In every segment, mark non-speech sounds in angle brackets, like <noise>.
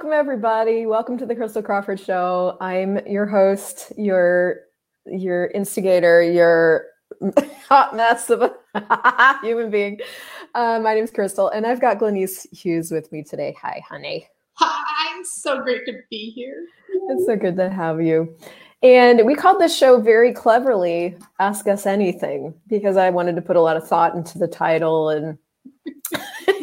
welcome everybody. Welcome to the Christel Crawford Show. I'm your host, your your instigator, your <laughs> hot mess of a <laughs> human being. Uh, my name is Christel, and I've got Glenyce Hughes with me today. Hi, honey. Hi, I'm so great to be here. It's so good to have you. And we called this show very cleverly Ask Us Anything because I wanted to put a lot of thought into the title and <laughs>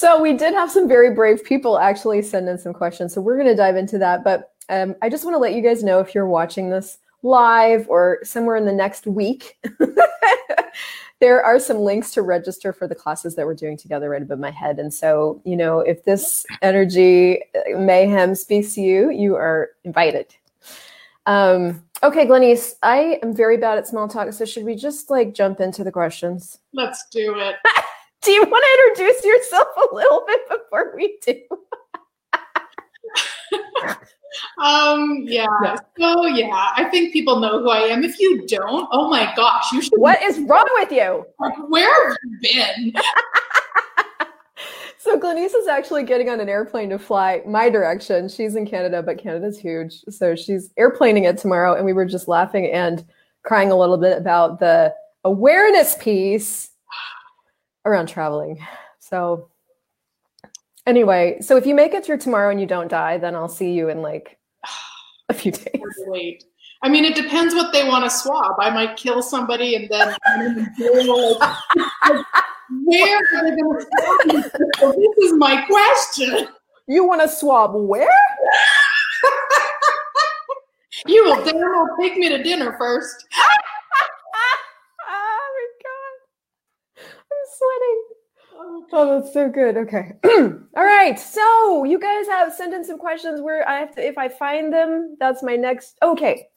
so we did have some very brave people actually send in some questions. So we're going to dive into that. But um, I just want to let you guys know if you're watching this live or somewhere in the next week, <laughs> there are some links to register for the classes that we're doing together right above my head. And so, you know, if this energy uh, mayhem speaks to you, you are invited. Um, okay, Glenyce, I am very bad at small talk. So should we just like jump into the questions? Let's do it. <laughs> <laughs> do you want to introduce yourself a little bit before we do? <laughs> um yeah. yeah. so yeah i think people know who i am if you don't oh my gosh you should what is wrong with you like, where have you been <laughs> so Glenyce is actually getting on an airplane to fly my direction she's in canada but canada's huge so she's airplaning it tomorrow and we were just laughing and crying a little bit about the awareness piece around traveling so Anyway, so if you make it through tomorrow and you don't die, then I'll see you in like a few days. Wait. I mean, it depends what they want to swab. I might kill somebody and then <laughs> where are they going to swab? This is my question. You want to swab where? <laughs> you will damn well take me to dinner first. <laughs> oh my god, I'm sweating. Oh. oh, that's so good. Okay. <clears throat> All right. So you guys have sent in some questions where I have to, if I find them, that's my next. Okay.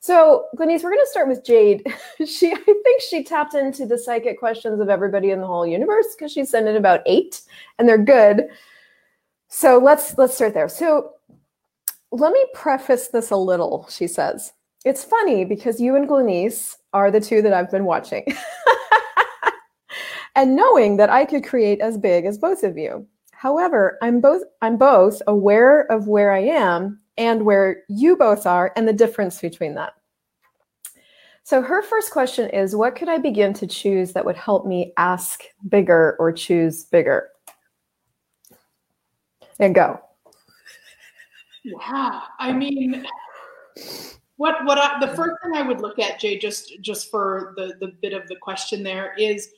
So Glenyce, we're going to start with Jade. <laughs> she, I think she tapped into the psychic questions of everybody in the whole universe because she sent in about eight, and they're good. So let's let's start there. So let me preface this a little. She says it's funny because you and Glenyce are the two that I've been watching. <laughs> and knowing that I could create as big as both of you. However, I'm both I'm both aware of where I am and where you both are and the difference between that. So her first question is what could I begin to choose that would help me ask bigger or choose bigger? And go. Yeah, I mean what what I, the first thing I would look at Jay just just for the the bit of the question there is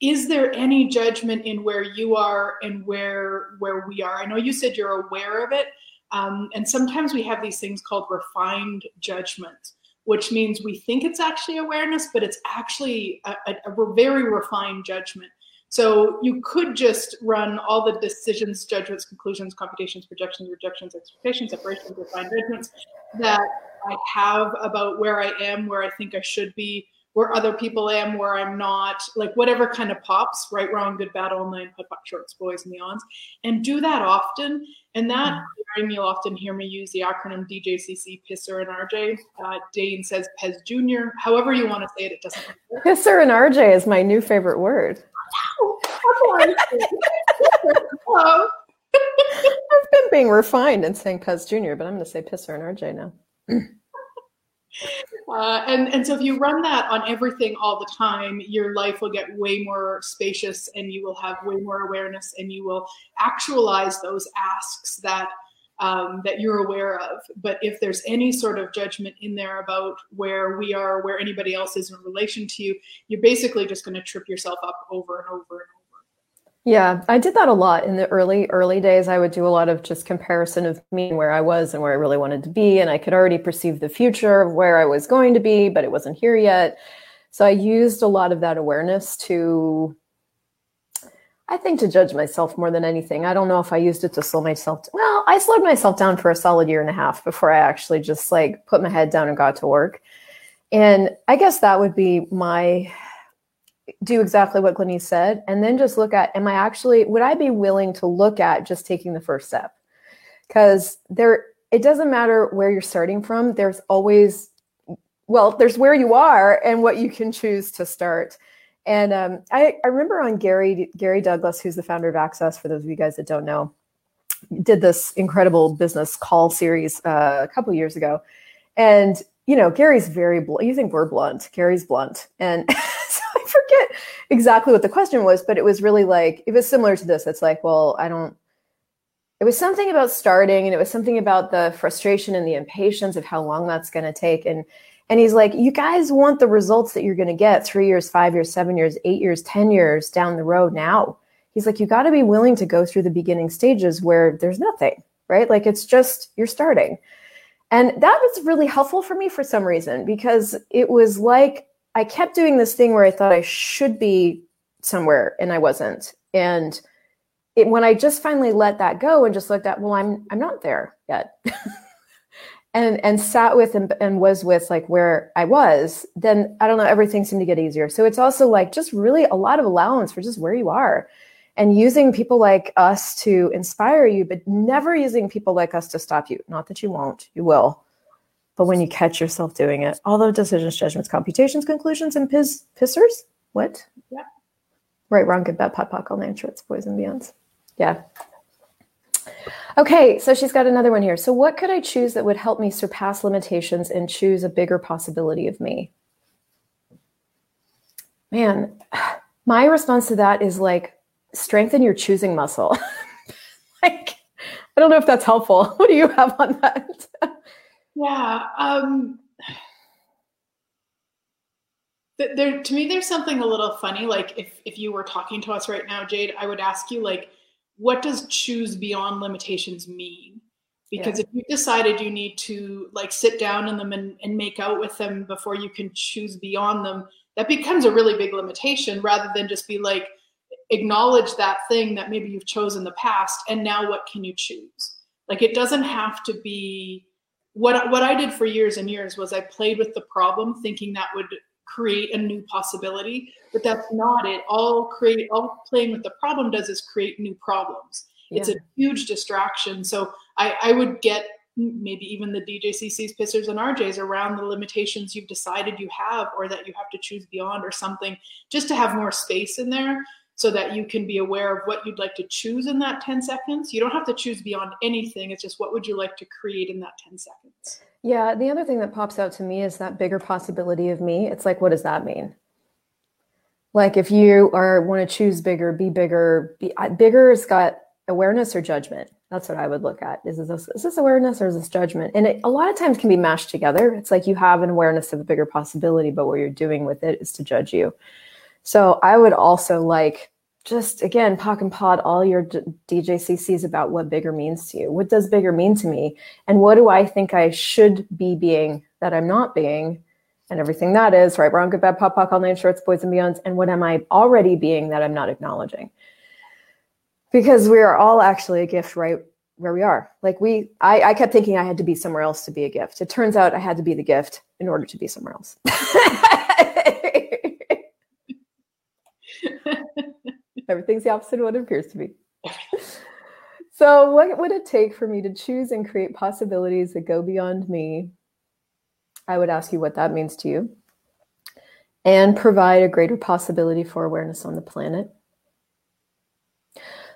is there any judgment in where you are and where where we are? I know you said you're aware of it um, and sometimes we have these things called refined judgment which means we think it's actually awareness but it's actually a, a, a very refined judgment. So you could just run all the decisions judgments conclusions computations projections rejections expectations separations refined judgments that i have about where i am where i think i should be where other people am, where I'm not, like whatever kind of pops, right, wrong, good, bad, online, put shorts, boys, and beyonds, and do that often. And that, mm-hmm. you'll often hear me use the acronym DJCC, Pisser and RJ. Uh, Dane says Pez Jr. However you want to say it, it doesn't matter. Pisser and RJ is my new favorite word. <laughs> I've been being refined and saying Pez Jr., but I'm going to say Pisser and RJ now. <clears throat> Uh, and, and so if you run that on everything all the time, your life will get way more spacious and you will have way more awareness and you will actualize those asks that um, that you're aware of. But if there's any sort of judgment in there about where we are, where anybody else is in relation to you, you're basically just going to trip yourself up over and over and over. Yeah, I did that a lot in the early early days. I would do a lot of just comparison of me and where I was and where I really wanted to be and I could already perceive the future of where I was going to be, but it wasn't here yet. So I used a lot of that awareness to I think to judge myself more than anything. I don't know if I used it to slow myself. To, well, I slowed myself down for a solid year and a half before I actually just like put my head down and got to work. And I guess that would be my do exactly what Glennie said, and then just look at, am I actually, would I be willing to look at just taking the first step? Because there, it doesn't matter where you're starting from. There's always, well, there's where you are and what you can choose to start. And um, I, I remember on Gary Gary Douglas, who's the founder of Access, for those of you guys that don't know, did this incredible business call series uh, a couple years ago, and you know Gary's very bl- you think we're blunt, Gary's blunt, and <laughs> <laughs> I forget exactly what the question was, but it was really like it was similar to this. It's like, well, I don't. It was something about starting, and it was something about the frustration and the impatience of how long that's going to take, and and he's like, you guys want the results that you're going to get three years, five years, seven years, eight years, 10 years down the road now. He's like, you got to be willing to go through the beginning stages where there's nothing, right? Like it's just, you're starting. And that was really helpful for me for some reason because it was like I kept doing this thing where I thought I should be somewhere and I wasn't. And it, when I just finally let that go and just looked at, well, I'm I'm not there yet. <laughs> and and sat with and, and was with like where I was, then I don't know, everything seemed to get easier. So it's also like just really a lot of allowance for just where you are and using people like us to inspire you, but never using people like us to stop you. Not that you won't, you will. But when you catch yourself doing it, all those decisions, judgments, computations, conclusions, and piss, pissers, what? Yeah. Right, wrong, good, bad, pot, pock, all nine shorts, boys and beyonds. Yeah. Okay, so she's got another one here. So, what could I choose that would help me surpass limitations and choose a bigger possibility of me? Man, <sighs> my response to that is like strengthen your choosing muscle. <laughs> like, I don't know if that's helpful. <laughs> What do you have on that? <laughs> yeah. Um, there, to me, there's something a little funny. Like, if if you were talking to us right now, Jade, I would ask you like what does choose beyond limitations mean? Because yeah. if you decided you need to like sit down in them and, and make out with them before you can choose beyond them, that becomes a really big limitation rather than just be like, acknowledge that thing that maybe you've chosen in the past and now what can you choose like it doesn't have to be what what i did for years and years was i played with the problem thinking that would create a new possibility but that's not it. All create all playing with the problem does is create new problems. Yeah. it's a huge distraction. So I, I would get maybe even the djcc's pissers and rjs around the limitations you've decided you have or that you have to choose beyond or something just to have more space in there so that you can be aware of what you'd like to choose in that 10 seconds you don't have to choose beyond anything it's just what would you like to create in that 10 seconds yeah, the other thing that pops out to me is that bigger possibility of me. It's like, what does that mean? Like, if you are want to choose bigger, be bigger. Be, bigger has got awareness or judgment. That's what I would look at. Is this is this awareness or is this judgment? And it, a lot of times can be mashed together. It's like you have an awareness of a bigger possibility, but what you're doing with it is to judge you. So I would also like just again pock and pod all your DJCCs about what bigger means to you. What does bigger mean to me? And what do I think I should be being that I'm not being? And everything that is, right, wrong, good, bad, pop, pock, all nine shorts, boys and beyonds. And what am I already being that I'm not acknowledging? Because we are all actually a gift, right? Where we are. Like we, I, I kept thinking I had to be somewhere else to be a gift. It turns out I had to be the gift in order to be somewhere else. <laughs> <laughs> Everything's the opposite of what it appears to be. <laughs> so, what would it take for me to choose and create possibilities that go beyond me? I would ask you what that means to you and provide a greater possibility for awareness on the planet.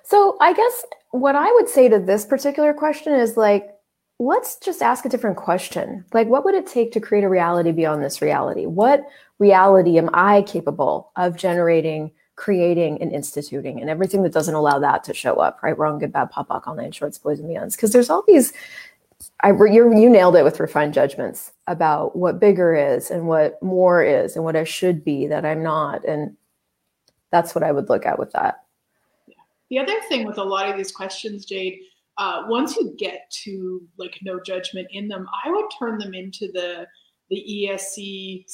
So, I guess what I would say to this particular question is like, let's just ask a different question. Like, what would it take to create a reality beyond this reality? What reality am I capable of generating creating and instituting and everything that doesn't allow that to show up, right? Wrong, good, bad, pop, all nine shorts, boys and beyonds. Because there's all these, I, you you nailed it with refined judgments about what bigger is and what more is and what I should be that I'm not. And that's what I would look at with that. Yeah. The other thing with a lot of these questions, Jade, uh, once you get to like no judgment in them, I would turn them into the the ESC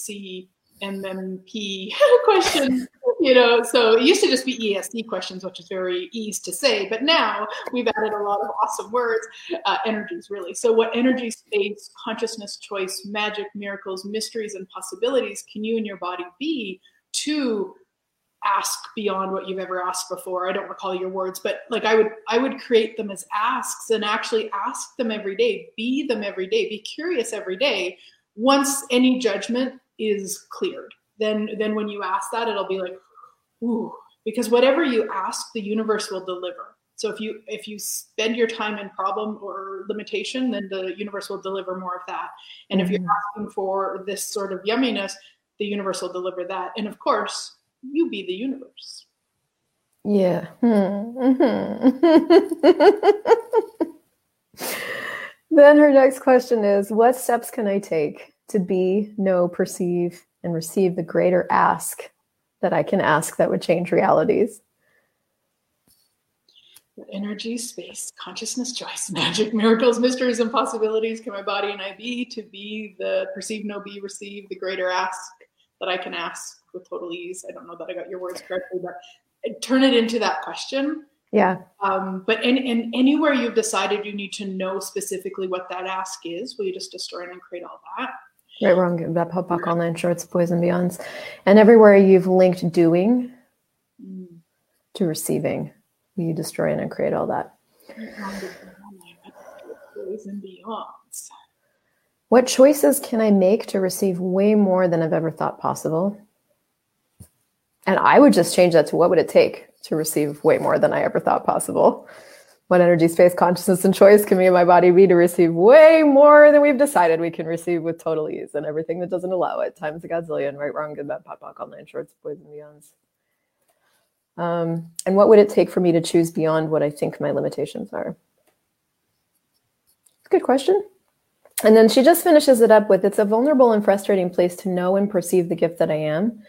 MMP <laughs> question, you know, so it used to just be ESD questions, which is very easy to say, but now we've added a lot of awesome words, uh, energies really. So what energy, space, consciousness, choice, magic, miracles, mysteries, and possibilities can you and your body be to ask beyond what you've ever asked before i don't recall your words but like i would i would create them as asks and actually ask them every day be them every day be curious every day once any judgment is cleared then then when you ask that, it'll be like, ooh, because whatever you ask, the universe will deliver. So if you if you spend your time in problem or limitation, then the universe will deliver more of that. And mm-hmm. if you're mm-hmm. asking for this sort of yumminess, the universe will deliver that. And of course, you be the universe. Yeah. Mm-hmm. <laughs> then her next question is What steps can I take to be, know, perceive, and receive the greater ask that I can ask that would change realities? energy, space, consciousness, choice, <laughs> magic, miracles, mysteries, and possibilities can my body and I be to be the perceive, no be, receive, the greater ask that I can ask with total ease. I don't know that I got your words correctly, but turn it into that question. Yeah. Um, but in, in anywhere you've decided you need to know specifically what that ask is, will you just destroy and create all that? Right, wrong, that pop back online shorts, poison beyonds. And everywhere you've linked doing mm. to receiving you destroy and create all that. What choices can I make to receive way more than I've ever thought possible? And I would just change that to what would it take to receive way more than I ever thought possible? What energy, space, consciousness, and choice can me and my body be to receive way more than we've decided we can receive with total ease and everything that doesn't allow it times a godzillion, right, wrong, good, bad, pop, pop, online, shorts, boys, and beyonds. Um, and what would it take for me to choose beyond what I think my limitations are? Good question. And then she just finishes it up with it's a vulnerable and frustrating place to know and perceive the gift that I am,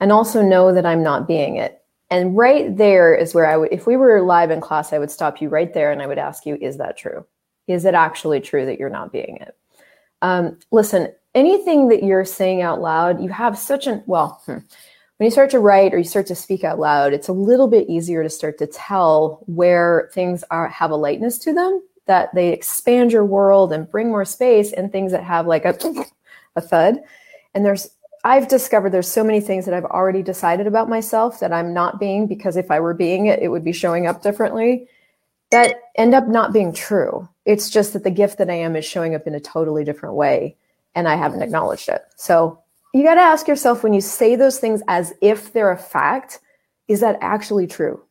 and also know that I'm not being it. And right there is where I would, if we were live in class, I would stop you right there and I would ask you, is that true? Is it actually true that you're not being it? Um, listen, anything that you're saying out loud, you have such an, well, hmm, when you start to write or you start to speak out loud, it's a little bit easier to start to tell where things are have a lightness to them, that they expand your world and bring more space, and things that have like a <laughs> a thud. And there's I've discovered there's so many things that I've already decided about myself that I'm not being because if I were being it, it would be showing up differently. That end up not being true. It's just that the gift that I am is showing up in a totally different way and I haven't acknowledged it. So you got to ask yourself when you say those things as if they're a fact, is that actually true?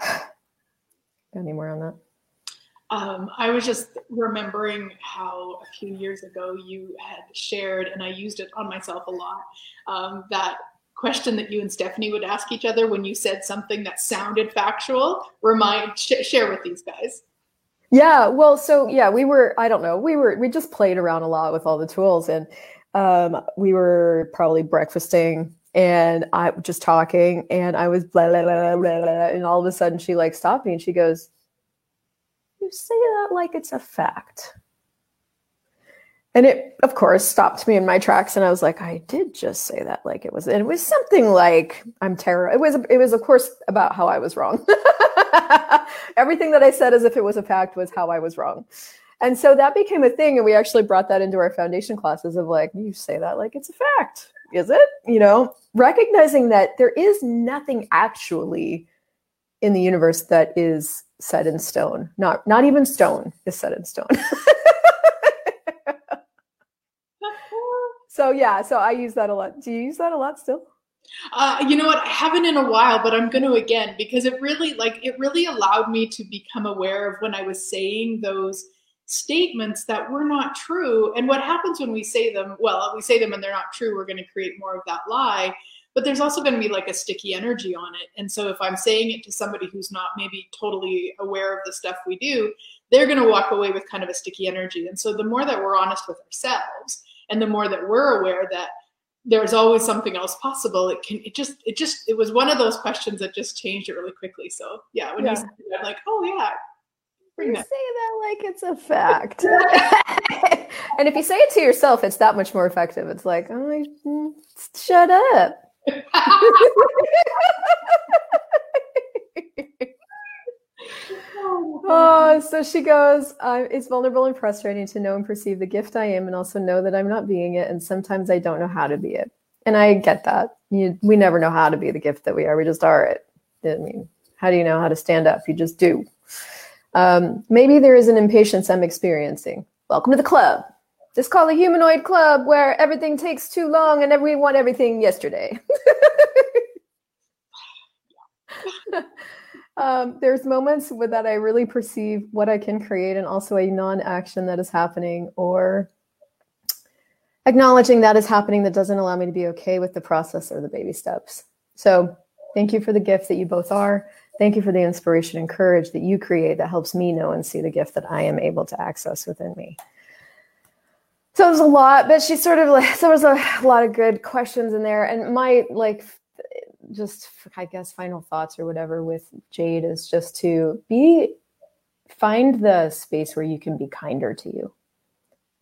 <sighs> any more on that? Um, I was just remembering how a few years ago you had shared, and I used it on myself a lot, um, that question that you and Stephanie would ask each other when you said something that sounded factual. Remind, sh- share with these guys. Yeah, well, so yeah, we were, I don't know, we were, we just played around a lot with all the tools. And um, we were probably breakfasting and I just talking and I was blah, blah, blah, blah, blah, and all of a sudden she like stopped me and she goes, you say that like it's a fact. And it, of course, stopped me in my tracks, and I was like, "I did just say that, like it was." And it was something like, "I'm terrible." It was, it was, of course, about how I was wrong. <laughs> Everything that I said, as if it was a fact, was how I was wrong. And so that became a thing. And we actually brought that into our foundation classes of like, you say that like it's a fact. Is it? You know, recognizing that there is nothing actually in the universe that is set in stone. Not not even stone is set in stone. <laughs> so yeah, so I use that a lot. Do you use that a lot still? Uh, you know what? I haven't in a while, but I'm going to again because it really like it really allowed me to become aware of when I was saying those statements that were not true. And what happens when we say them? Well, we say them and they're not true. We're going to create more of that lie. But there's also going to be like a sticky energy on it. And so if I'm saying it to somebody who's not maybe totally aware of the stuff we do, they're going to walk away with kind of a sticky energy. And so the more that we're honest with ourselves and the more that we're aware that there's always something else possible it can it just it just it was one of those questions that just changed it really quickly so yeah when yeah. you said it, i'm like oh yeah you say that like it's a fact. <laughs> and if you say it to yourself, it's that much more effective. It's like, oh, mm, shut up. Oh, so she goes, uh, it's vulnerable and frustrating to know and perceive the gift I am and also know that I'm not being it. And sometimes I don't know how to be it. And I get that. You, we never know how to be the gift that we are. We just are it. I mean, how do you know how to stand up? You just do. Um, maybe there is an impatience I'm experiencing. Welcome to the club. Just call a humanoid club where everything takes too long and we want everything yesterday. <laughs> um, there's moments with that I really perceive what I can create and also a non action that is happening or acknowledging that is happening that doesn't allow me to be okay with the process or the baby steps. So, thank you for the gift that you both are. Thank you for the inspiration and courage that you create that helps me know and see the gift that I am able to access within me. So it was a lot, but she sort of like <laughs> there was a lot of good questions in there. And my like just I guess final thoughts or whatever with Jade is just to be find the space where you can be kinder to you.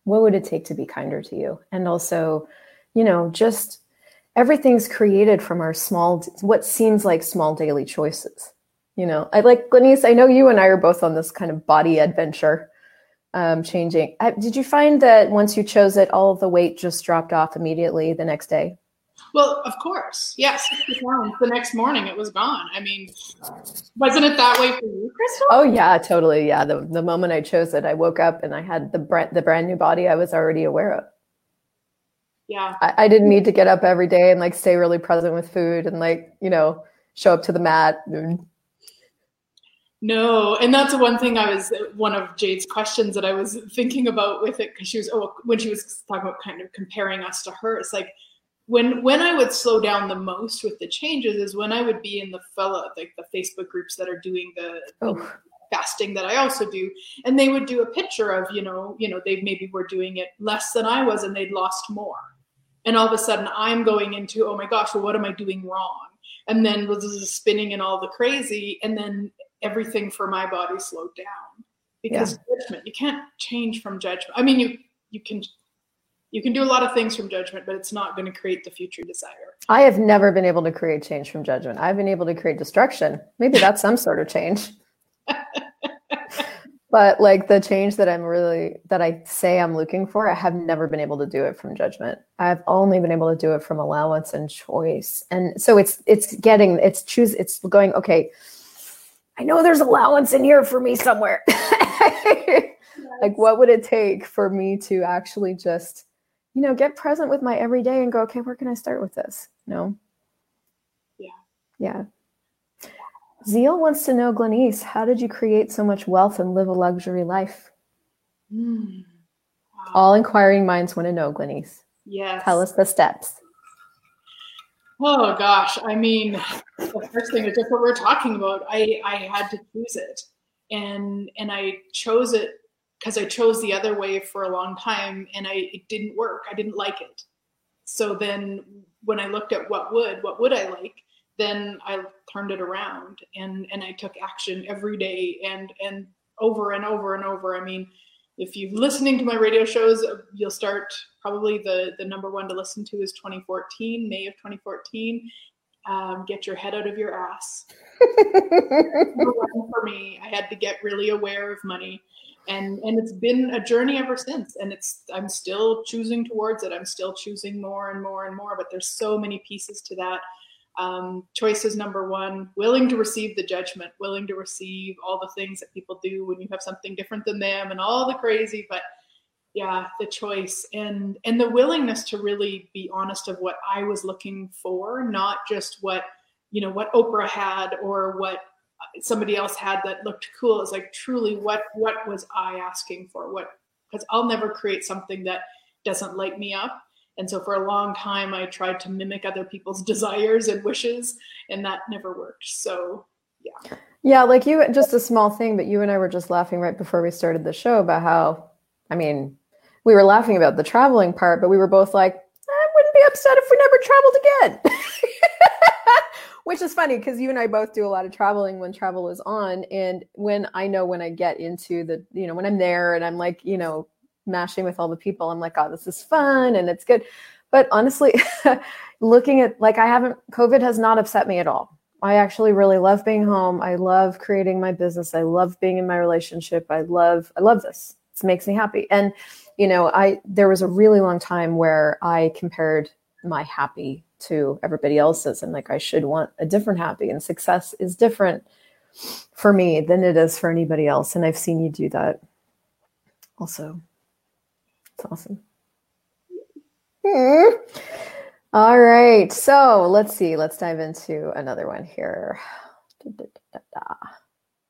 What would it take to be kinder to you? And also, you know, just everything's created from our small what seems like small daily choices. You know, I like Glenyce, I know you and I are both on this kind of body adventure um, changing. Uh, did you find that once you chose it, all of the weight just dropped off immediately the next day? Well, of course. Yes. The next morning it was gone. I mean, wasn't it that way for you, Christel? Oh yeah, totally. Yeah. The, the moment I chose it, I woke up and I had the brand, the brand new body I was already aware of. Yeah. I, I didn't need to get up every day and like stay really present with food and like, you know, show up to the mat and no, and that's the one thing I was one of Jade's questions that I was thinking about with it because she was oh when she was talking about kind of comparing us to her. It's like when when I would slow down the most with the changes is when I would be in the fellow like the Facebook groups that are doing the, oh. fasting that I also do, and they would do a picture of you know you know they maybe were doing it less than I was and they'd lost more, and all of a sudden I'm going into oh my gosh, well what am I doing wrong? And then was spinning and all the crazy, and then everything for my body slowed down. Because yeah. judgment you can't change from judgment. I mean you you can you can do a lot of things from judgment but it's not going to create the future desire. I have never been able to create change from judgment. I've been able to create destruction. Maybe that's some sort of change. <laughs> But like the change that i'm really that i say i'm looking for i have never been able to do it from judgment. I've only been able to do it from allowance and choice. And so it's it's getting it's choose it's going okay I know there's allowance in here for me somewhere. <laughs> Like, what would it take for me to actually just, you know, get present with my everyday and go, okay, where can I start with this? No. Yeah. Yeah. Zeal wants to know, Glenyce, how did you create so much wealth and live a luxury life? Mm. Wow. All inquiring minds want to know, Glenyce. Yes. Tell us the steps. Oh gosh, I mean, the first thing is just what we're talking about. I I had to choose it, and and I chose it because I chose the other way for a long time, and I it didn't work. I didn't like it. So then, when I looked at what would, what would I like, then I turned it around, and and I took action every day, and and over and over and over. I mean, if you're listening to my radio shows, you'll start probably the the number one to listen to is 2014, May of 2014. Um, get your head out of your ass. <laughs> for me, I had to get really aware of money, and and it's been a journey ever since. And it's I'm still choosing towards it. I'm still choosing more and more and more. But there's so many pieces to that um, choice is number one. Willing to receive the judgment willing to receive all the things that people do when you have something different than them and all the crazy but yeah the choice and and the willingness to really be honest of what i was looking for not just what you know what oprah had or what somebody else had that looked cool. It's like truly what what was i asking for? What because i'll never create something that doesn't light me up and so for a long time, I tried to mimic other people's <laughs> desires and wishes, and that never worked. So, yeah. Yeah, like you, just a small thing, but you and I were just laughing right before we started the show about how, I mean, we were laughing about the traveling part, but we were both like, I wouldn't be upset if we never traveled again. <laughs> Which is funny because you and I both do a lot of traveling when travel is on. And when I know when I get into the, you know, when I'm there and I'm like, you know, mashing with all the people. I'm like, oh, this is fun and it's good. But honestly, <laughs> looking at like I haven't COVID has not upset me at all. I actually really love being home. I love creating my business. I love being in my relationship. I love I love this. It makes me happy. And you know, I there was a really long time where I compared my happy to everybody else's and like I should want a different happy and success is different for me than it is for anybody else and I've seen you do that also. It's awesome. Hmm. All right. So let's see. Let's dive into another one here.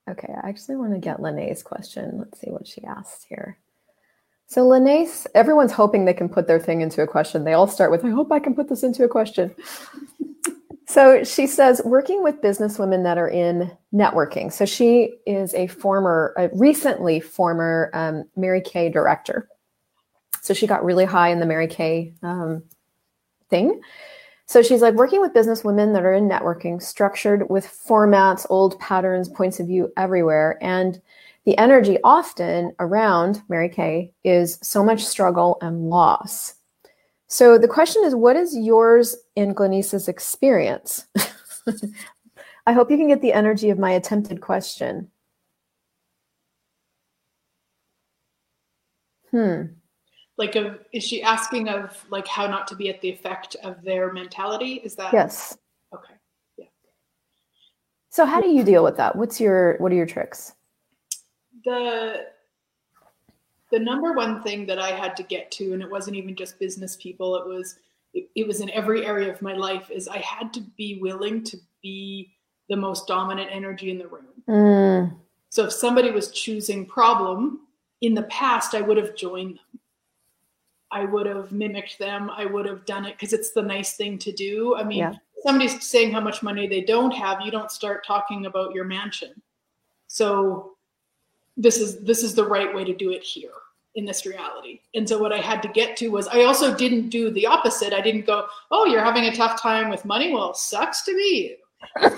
Okay, I actually want to get Lene's question. Let's see what she asked here. So Lene's, everyone's hoping they can put their thing into a question. They all start with, I hope I can put this into a question. <laughs> so she says, working with businesswomen that are in networking. So she is a former, a recently former um, Mary Kay director. So she got really high in the Mary Kay um, thing. So she's like working with business women that are in networking, structured with formats, old patterns, points of view everywhere. And the energy often around Mary Kay is so much struggle and loss. So the question is, what is yours in Glenyce's experience? <laughs> I hope you can get the energy of my attempted question. Hmm like of is she asking of like how not to be at the effect of their mentality? Is that yes. Okay. Yeah. So how do you deal with that? What's your what are your tricks? The the number one thing that i had to get to and it wasn't even just business people it was it, it was in every area of my life is i had to be willing to be the most dominant energy in the room. Mm. so if somebody was choosing problem in the past i would have joined them I would have mimicked them. I would have done it because it's the nice thing to do. I mean, yeah. somebody's saying how much money they don't have, you don't start talking about your mansion. So this is this is the right way to do it here in this reality. And so what I had to get to was I also didn't do the opposite. I didn't go, "Oh, you're having a tough time with money? Well, sucks to be you." <laughs>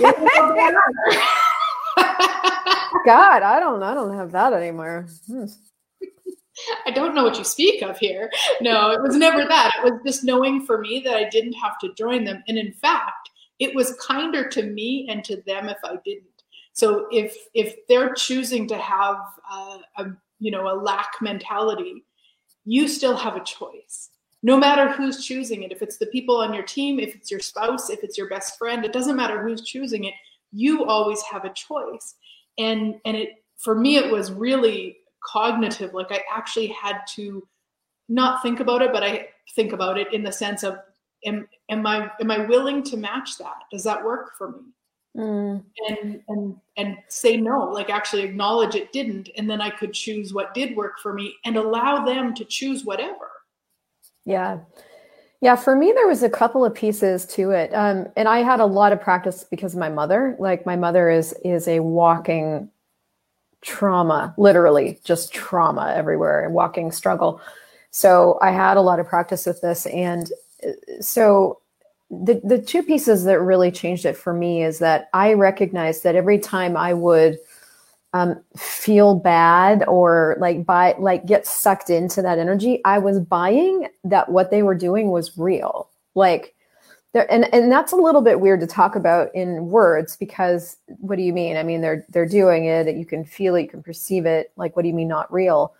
God, I don't I don't have that anymore. Hmm. I don't know what you speak of here. No, it was never that. It was just knowing for me that I didn't have to join them. And in fact, it was kinder to me and to them if I didn't. So if if they're choosing to have a, a you know a lack mentality, you still have a choice. No matter who's choosing it, if it's the people on your team, if it's your spouse, if it's your best friend, it doesn't matter who's choosing it. You always have a choice. And and it for me it was really cognitive like i actually had to not think about it but i think about it in the sense of am, am i am i willing to match that? Does that work for me? Mm. and and and say no like actually acknowledge it didn't and then i could choose what did work for me and allow them to choose whatever. Yeah. Yeah for me there was a couple of pieces to it. Um, and i had a lot of practice because of my mother. Like my mother is is a walking trauma, literally just trauma everywhere and walking struggle. So I had a lot of practice with this. And uh, so the, the two pieces that really changed it for me is that I recognized that every time I would um, feel bad or like buy, like get sucked into that energy, I was buying that what they were doing was real. Like there, and and that's a little bit weird to talk about in words because what do you mean? I mean, they're they're doing it. You can feel it. You can perceive it. Like, what do you mean not real?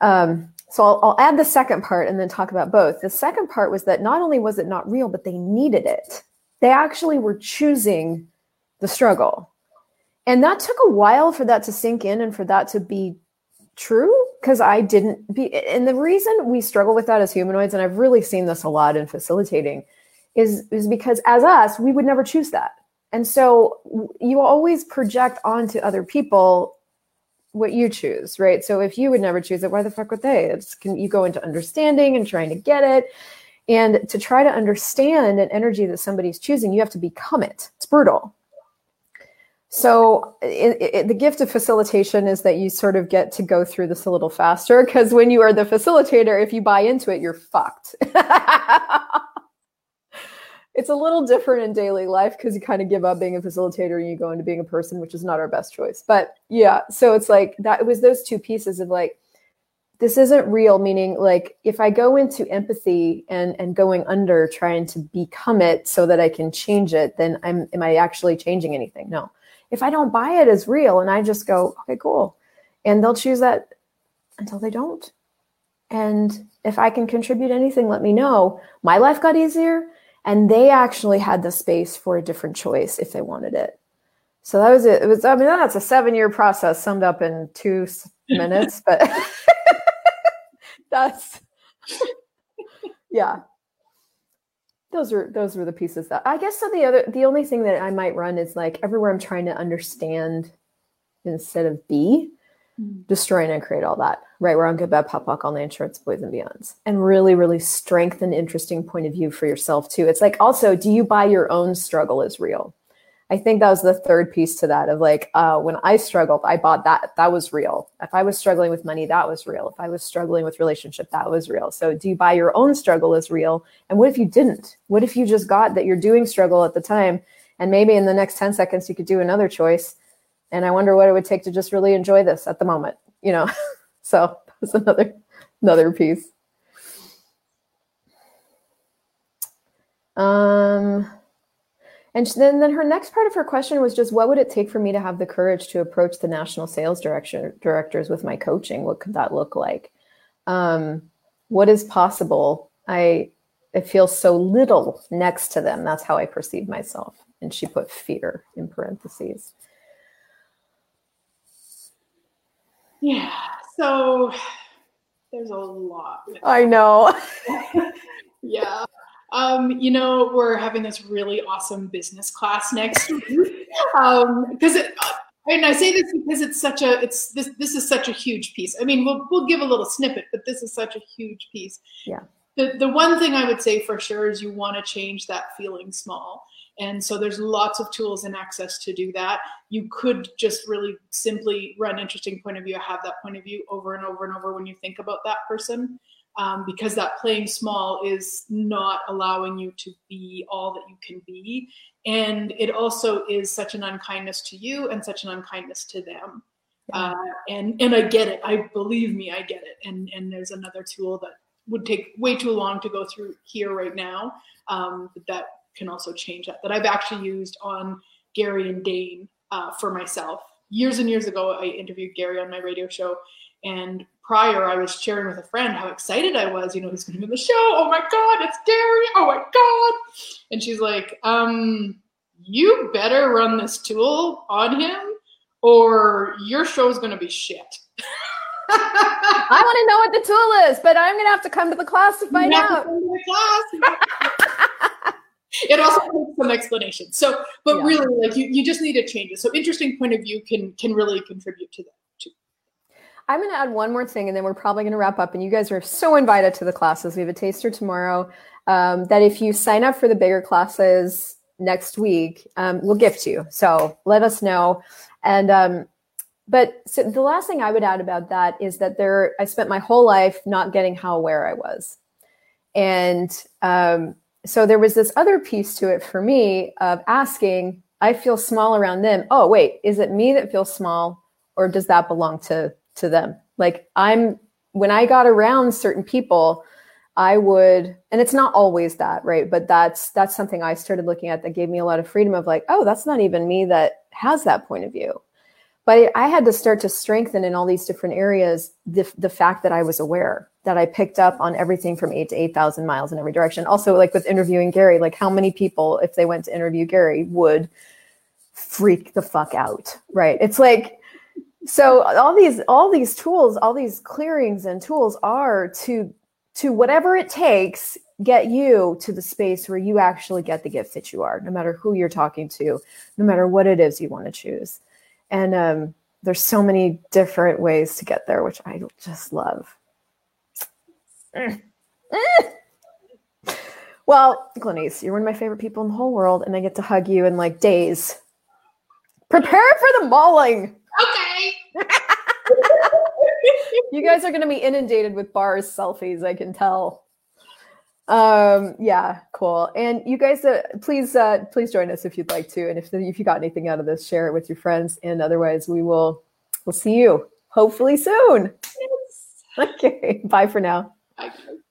Um, so I'll, I'll add the second part and then talk about both. The second part was that not only was it not real, but they needed it. They actually were choosing the struggle, and that took a while for that to sink in and for that to be true because I didn't be. And the reason we struggle with that as humanoids, and I've really seen this a lot in facilitating is is because as us we would never choose that. And so you always project onto other people what you choose right? So if you would never choose it why the fuck would they? It's can you go into understanding and trying to get it? And to try to understand an energy that somebody's choosing you have to become it. It's brutal. So it, it, the gift of facilitation is that you sort of get to go through this a little faster because when you are the facilitator if you buy into it you're fucked <laughs> it's a little different in daily life because you kind of give up being a facilitator and you go into being a person, which is not our best choice. But yeah, so it's like that. It was those two pieces of like, this isn't real. Meaning, like, if I go into empathy and and going under, trying to become it so that I can change it, then I'm am I actually changing anything? No. If I don't buy it as real and I just go, okay, cool, and they'll choose that until they don't. And if I can contribute anything, let me know. My life got easier and they actually had the space for a different choice if they wanted it. So that was it. It was, I mean, that's a seven year process summed up in two <laughs> minutes, but <laughs> that's, <laughs> yeah those are those were the pieces that i guess so the other the only thing that i might run is like everywhere i'm trying to understand instead of be. Destroy and create all that right where i'm good bad pop walk on the insurance boys and beyonds and really really strengthen interesting point of view for yourself too it's like also do you buy your own struggle is real I think that was the third piece to that of like uh, when I struggled, I bought that. That was real. If I was struggling with money, that was real. If I was struggling with relationship, that was real. So do you buy your own struggle as real? And what if you didn't? What if you just got that you're doing struggle at the time? And maybe in the next 10 seconds, you could do another choice. And I wonder what it would take to just really enjoy this at the moment, you know? <laughs> so that's another, another piece. Um, and then, then her next part of her question was just what would it take for me to have the courage to approach the national sales direction, directors with my coaching? What could that look like? Um, what is possible? I I feel so little next to them. That's how I perceive myself. And she put fear in parentheses. Yeah. So there's a lot. I know. <laughs> yeah um, you know, we're having this really awesome business class next week. Um, because it, and I say this because it's such a it's this this is such a huge piece. I mean, we'll we'll give a little snippet, but this is such a huge piece. Yeah. The the one thing I would say for sure is you want to change that feeling small. And so there's lots of tools and access to do that. You could just really simply run interesting point of view, have that point of view over and over and over when you think about that person um, because that playing small is not allowing you to be all that you can be. And it also is such an unkindness to you and such an unkindness to them. Uh, and and I get it. I believe me, I get it. And and there's another tool that would take way too long to go through here right now. Um, that can also change that. That I've actually used on Gary and Dane uh, for myself. Years and years ago, I interviewed Gary on my radio show, and prior, I was sharing with a friend how excited I was. You know, he's going to be in the show. Oh my God, it's Gary. Oh my God. And she's like, um, you better run this tool on him or your show's going to be shit. <laughs> I want to know what the tool is, but I'm going to have to come to the class to find out. <laughs> it also takes some explanation. So, but yeah. really, like you, you just need to change it. So, interesting point of view can can really contribute to that. Too. I'm going to add one more thing and then we're probably going to wrap up. And you guys are so invited to the classes. We have a taster tomorrow. Um, that if you sign up for the bigger classes next week, um, we'll gift you. So let us know. And, um, but so the last thing I would add about that is that there, I spent my whole life not getting how aware I was. And um, so there was this other piece to it for me of asking, I feel small around them. Oh, wait, is it me that feels small or does that belong to to them. Like I'm when I got around certain people, I would and it's not always that, right? But that's that's something I started looking at that gave me a lot of freedom of like, oh, that's not even me that has that point of view. But I had to start to strengthen in all these different areas the, the fact that I was aware that I picked up on everything from eight to 8,000 miles in every direction. Also, like with interviewing Gary, like how many people, if they went to interview Gary, would freak the fuck out, right? It's like, so all these all these tools all these clearings and tools are to to whatever it takes get you to the space where you actually get the gift that you are no matter who you're talking to no matter what it is you want to choose and um, there's so many different ways to get there which i just love <laughs> well Glenyce, you're one of my favorite people in the whole world and i get to hug you in like days prepare for the mauling okay. <laughs> you guys are going to be inundated with bars selfies, I can tell. Um, yeah, cool. And you guys, uh, please, uh, please join us if you'd like to. And if if you got anything out of this, share it with your friends. And otherwise, we will we'll see you hopefully soon. Yes. <laughs> Okay. Bye for now. Bye.